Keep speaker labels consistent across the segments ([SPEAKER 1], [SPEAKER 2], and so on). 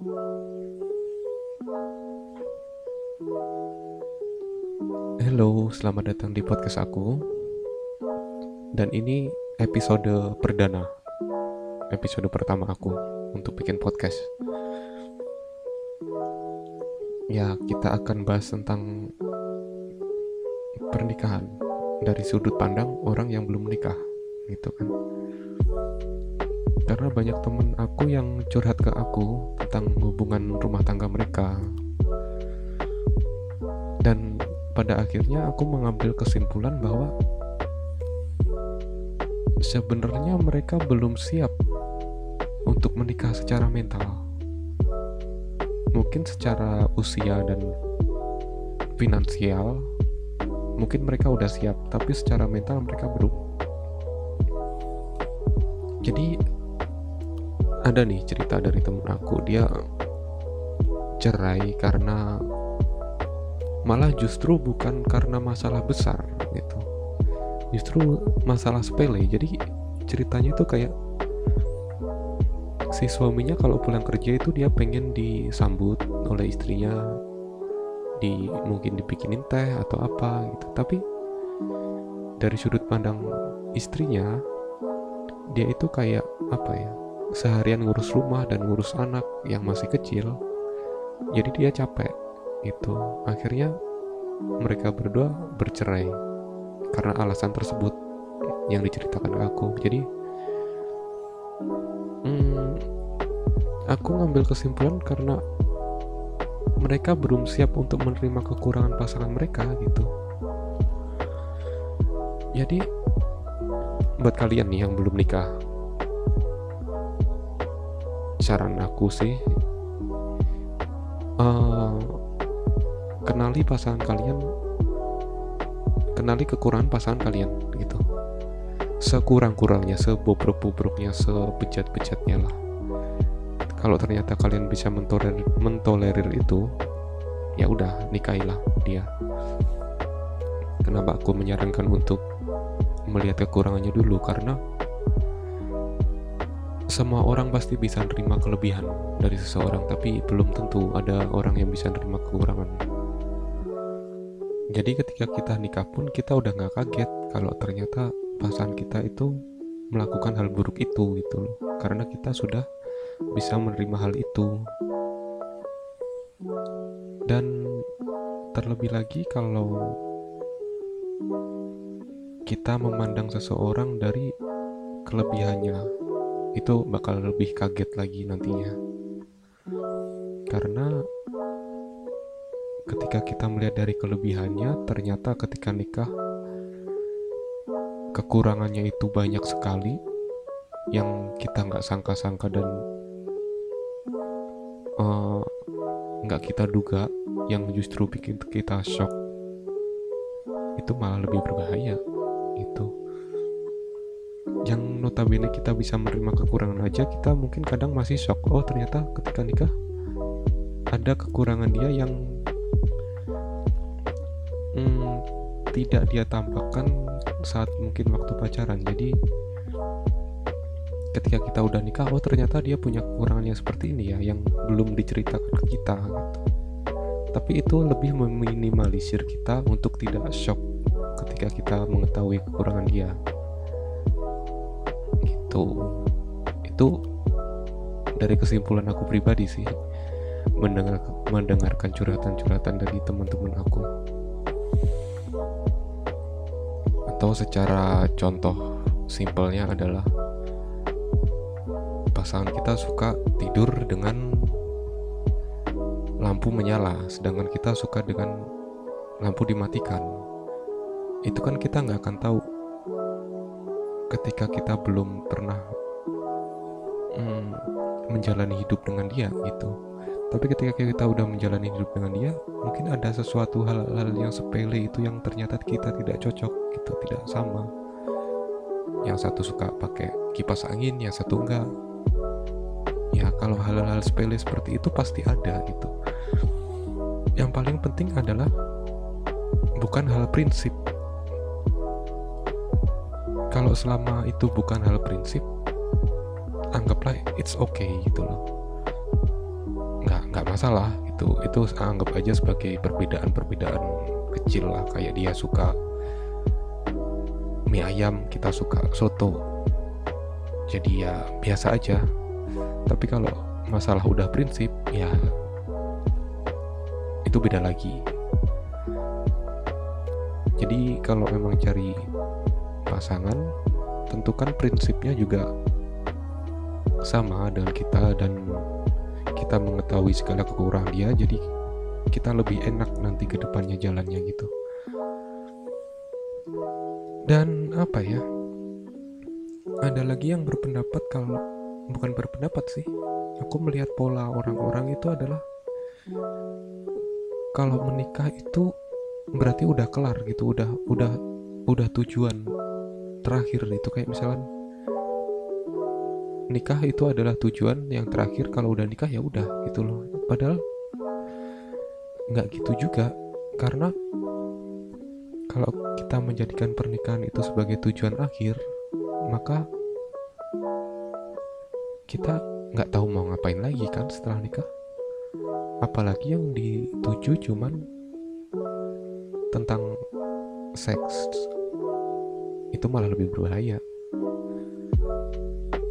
[SPEAKER 1] Halo, selamat datang di podcast aku. Dan ini episode perdana. Episode pertama aku untuk bikin podcast. Ya, kita akan bahas tentang pernikahan dari sudut pandang orang yang belum menikah, gitu kan. Karena banyak temen aku yang curhat ke aku tentang hubungan rumah tangga mereka. Dan pada akhirnya aku mengambil kesimpulan bahwa sebenarnya mereka belum siap untuk menikah secara mental. Mungkin secara usia dan finansial mungkin mereka udah siap, tapi secara mental mereka belum. Jadi ada nih cerita dari temen aku, dia cerai karena malah justru bukan karena masalah besar gitu. Justru masalah sepele. Jadi ceritanya itu kayak si suaminya kalau pulang kerja itu dia pengen disambut oleh istrinya di mungkin dibikinin teh atau apa gitu. Tapi dari sudut pandang istrinya dia itu kayak apa ya seharian ngurus rumah dan ngurus anak yang masih kecil jadi dia capek. Itu akhirnya mereka berdua bercerai karena alasan tersebut yang diceritakan ke aku. Jadi hmm, aku ngambil kesimpulan karena mereka belum siap untuk menerima kekurangan pasangan mereka gitu. Jadi buat kalian nih yang belum nikah saran aku sih uh, kenali pasangan kalian kenali kekurangan pasangan kalian gitu. Sekurang-kurangnya sebobrok-bobroknya sebejat-bejatnya lah. Kalau ternyata kalian bisa mentolerir, mentolerir itu ya udah nikahilah dia. Kenapa aku menyarankan untuk melihat kekurangannya dulu? Karena semua orang pasti bisa nerima kelebihan dari seseorang tapi belum tentu ada orang yang bisa nerima kekurangan jadi ketika kita nikah pun kita udah nggak kaget kalau ternyata pasangan kita itu melakukan hal buruk itu gitu loh. Karena kita sudah bisa menerima hal itu. Dan terlebih lagi kalau kita memandang seseorang dari kelebihannya itu bakal lebih kaget lagi nantinya. Karena ketika kita melihat dari kelebihannya ternyata ketika nikah kekurangannya itu banyak sekali yang kita nggak sangka-sangka dan eh, nggak uh, kita duga yang justru bikin kita shock. Itu malah lebih berbahaya. Itu yang notabene kita bisa menerima kekurangan aja kita mungkin kadang masih shock oh ternyata ketika nikah ada kekurangan dia yang hmm, tidak dia tampakkan saat mungkin waktu pacaran. Jadi ketika kita udah nikah oh ternyata dia punya kekurangan yang seperti ini ya yang belum diceritakan ke kita gitu. Tapi itu lebih meminimalisir kita untuk tidak shock ketika kita mengetahui kekurangan dia gitu itu dari kesimpulan aku pribadi sih mendengar mendengarkan curhatan-curhatan dari teman-teman aku. Atau secara contoh simpelnya adalah pasangan kita suka tidur dengan lampu menyala sedangkan kita suka dengan lampu dimatikan. Itu kan kita nggak akan tahu ketika kita belum pernah hmm, menjalani hidup dengan dia gitu. Tapi ketika kita udah menjalani hidup dengan dia mungkin ada sesuatu hal-hal yang sepele itu yang ternyata kita tidak cocok gitu tidak sama. Yang satu suka pakai kipas angin yang satu enggak. Ya kalau hal-hal sepele seperti itu pasti ada gitu. Yang paling penting adalah bukan hal prinsip kalau selama itu bukan hal prinsip anggaplah it's okay gitu loh. Masalah itu itu anggap aja sebagai perbedaan-perbedaan kecil lah. Kayak dia suka mie ayam kita suka soto. Jadi ya biasa aja. Tapi kalau masalah udah prinsip ya itu beda lagi. Jadi kalau memang cari pasangan tentukan prinsipnya juga sama dengan kita dan kita mengetahui segala kekurangan dia jadi kita lebih enak nanti ke depannya jalannya gitu. Dan apa ya ada lagi yang berpendapat kalau bukan berpendapat sih aku melihat pola orang-orang itu adalah kalau menikah itu berarti udah kelar gitu udah udah udah tujuan terakhir itu kayak misalnya nikah itu adalah tujuan yang terakhir kalau udah nikah ya udah gitu loh. Padahal nggak gitu juga karena kalau kita menjadikan pernikahan itu sebagai tujuan akhir maka kita nggak tahu mau ngapain lagi kan setelah nikah. Apalagi yang dituju cuman tentang seks itu malah lebih berbahaya.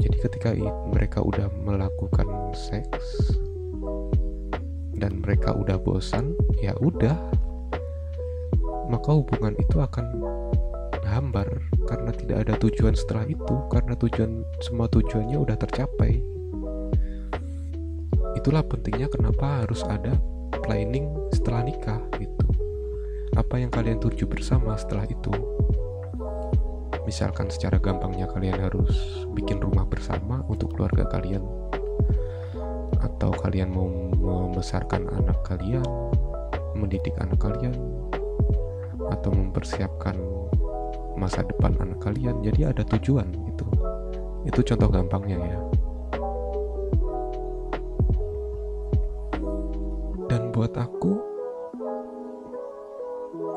[SPEAKER 1] Jadi ketika mereka udah melakukan seks dan mereka udah bosan ya udah. Maka hubungan itu akan hambar karena tidak ada tujuan setelah itu karena tujuan semua tujuannya udah tercapai. Itulah pentingnya kenapa harus ada planning setelah nikah gitu. Apa yang kalian tuju bersama setelah itu misalkan secara gampangnya kalian harus bikin rumah bersama untuk keluarga kalian. Atau kalian mau membesarkan anak kalian mendidik anak kalian atau mempersiapkan masa depan anak kalian. Jadi ada tujuan itu. Itu contoh gampangnya ya. Dan buat aku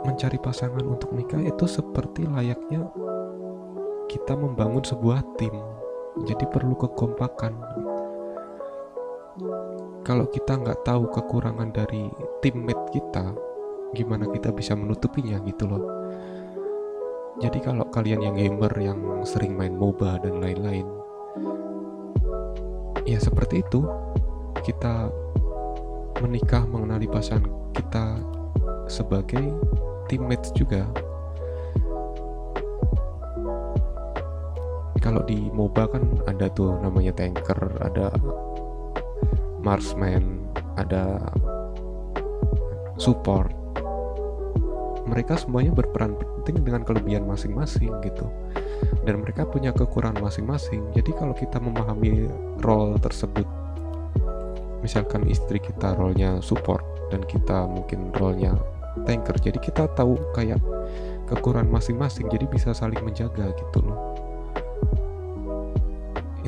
[SPEAKER 1] mencari pasangan untuk nikah itu seperti layaknya kita membangun sebuah tim jadi perlu kekompakan. Kalau kita nggak tahu kekurangan dari teammate kita gimana kita bisa menutupinya gitu loh? Jadi kalau kalian yang gamer yang sering main MOBA dan lain-lain ya seperti itu. Kita menikah mengenali pasangan kita sebagai teammates juga kalau di MOBA kan ada tuh namanya tanker, ada marksman, ada support. Mereka semuanya berperan penting dengan kelebihan masing-masing gitu. Dan mereka punya kekurangan masing-masing. Jadi kalau kita memahami role tersebut, misalkan istri kita role-nya support dan kita mungkin role-nya tanker. Jadi kita tahu kayak kekurangan masing-masing jadi bisa saling menjaga gitu loh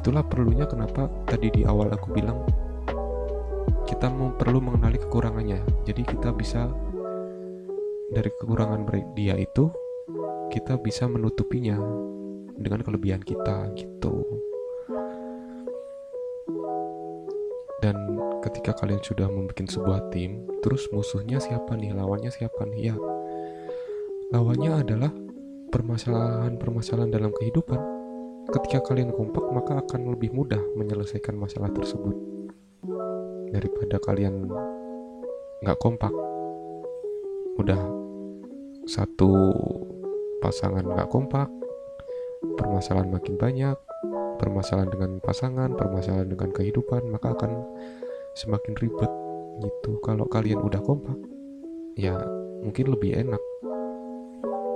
[SPEAKER 1] itulah perlunya kenapa tadi di awal aku bilang kita perlu mengenali kekurangannya. Jadi kita bisa dari kekurangan dia itu kita bisa menutupinya dengan kelebihan kita gitu. Dan ketika kalian sudah membuat sebuah tim terus musuhnya siapa nih? Lawannya siapa nih? Ya lawannya adalah permasalahan-permasalahan dalam kehidupan Ketika kalian kompak, maka akan lebih mudah menyelesaikan masalah tersebut daripada kalian nggak kompak. Udah satu pasangan nggak kompak, permasalahan makin banyak, permasalahan dengan pasangan, permasalahan dengan kehidupan, maka akan semakin ribet gitu. Kalau kalian udah kompak, ya mungkin lebih enak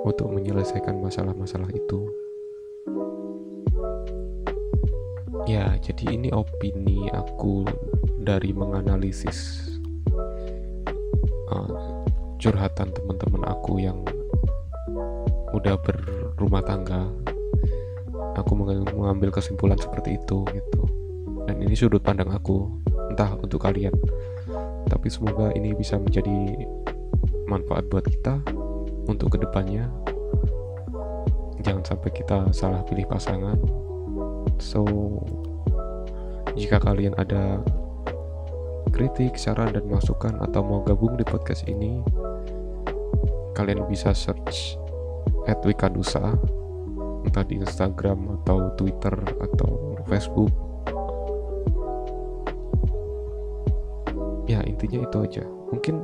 [SPEAKER 1] untuk menyelesaikan masalah-masalah itu. Ya, jadi ini opini aku dari menganalisis uh, curhatan teman-teman aku yang udah berumah tangga. Aku mengambil kesimpulan seperti itu gitu. Dan ini sudut pandang aku, entah untuk kalian. Tapi semoga ini bisa menjadi manfaat buat kita untuk ke depannya. Jangan sampai kita salah pilih pasangan So, jika kalian ada kritik, saran, dan masukan atau mau gabung di podcast ini, kalian bisa search at Wikanusa entah di Instagram atau Twitter atau Facebook. Ya intinya itu aja. Mungkin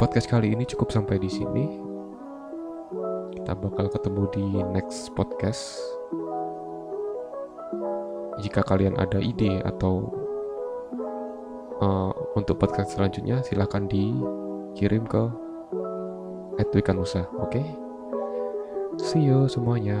[SPEAKER 1] podcast kali ini cukup sampai di sini. Kita bakal ketemu di next podcast jika kalian ada ide atau uh, untuk podcast selanjutnya silahkan dikirim ke Edwikanusa oke okay? see you semuanya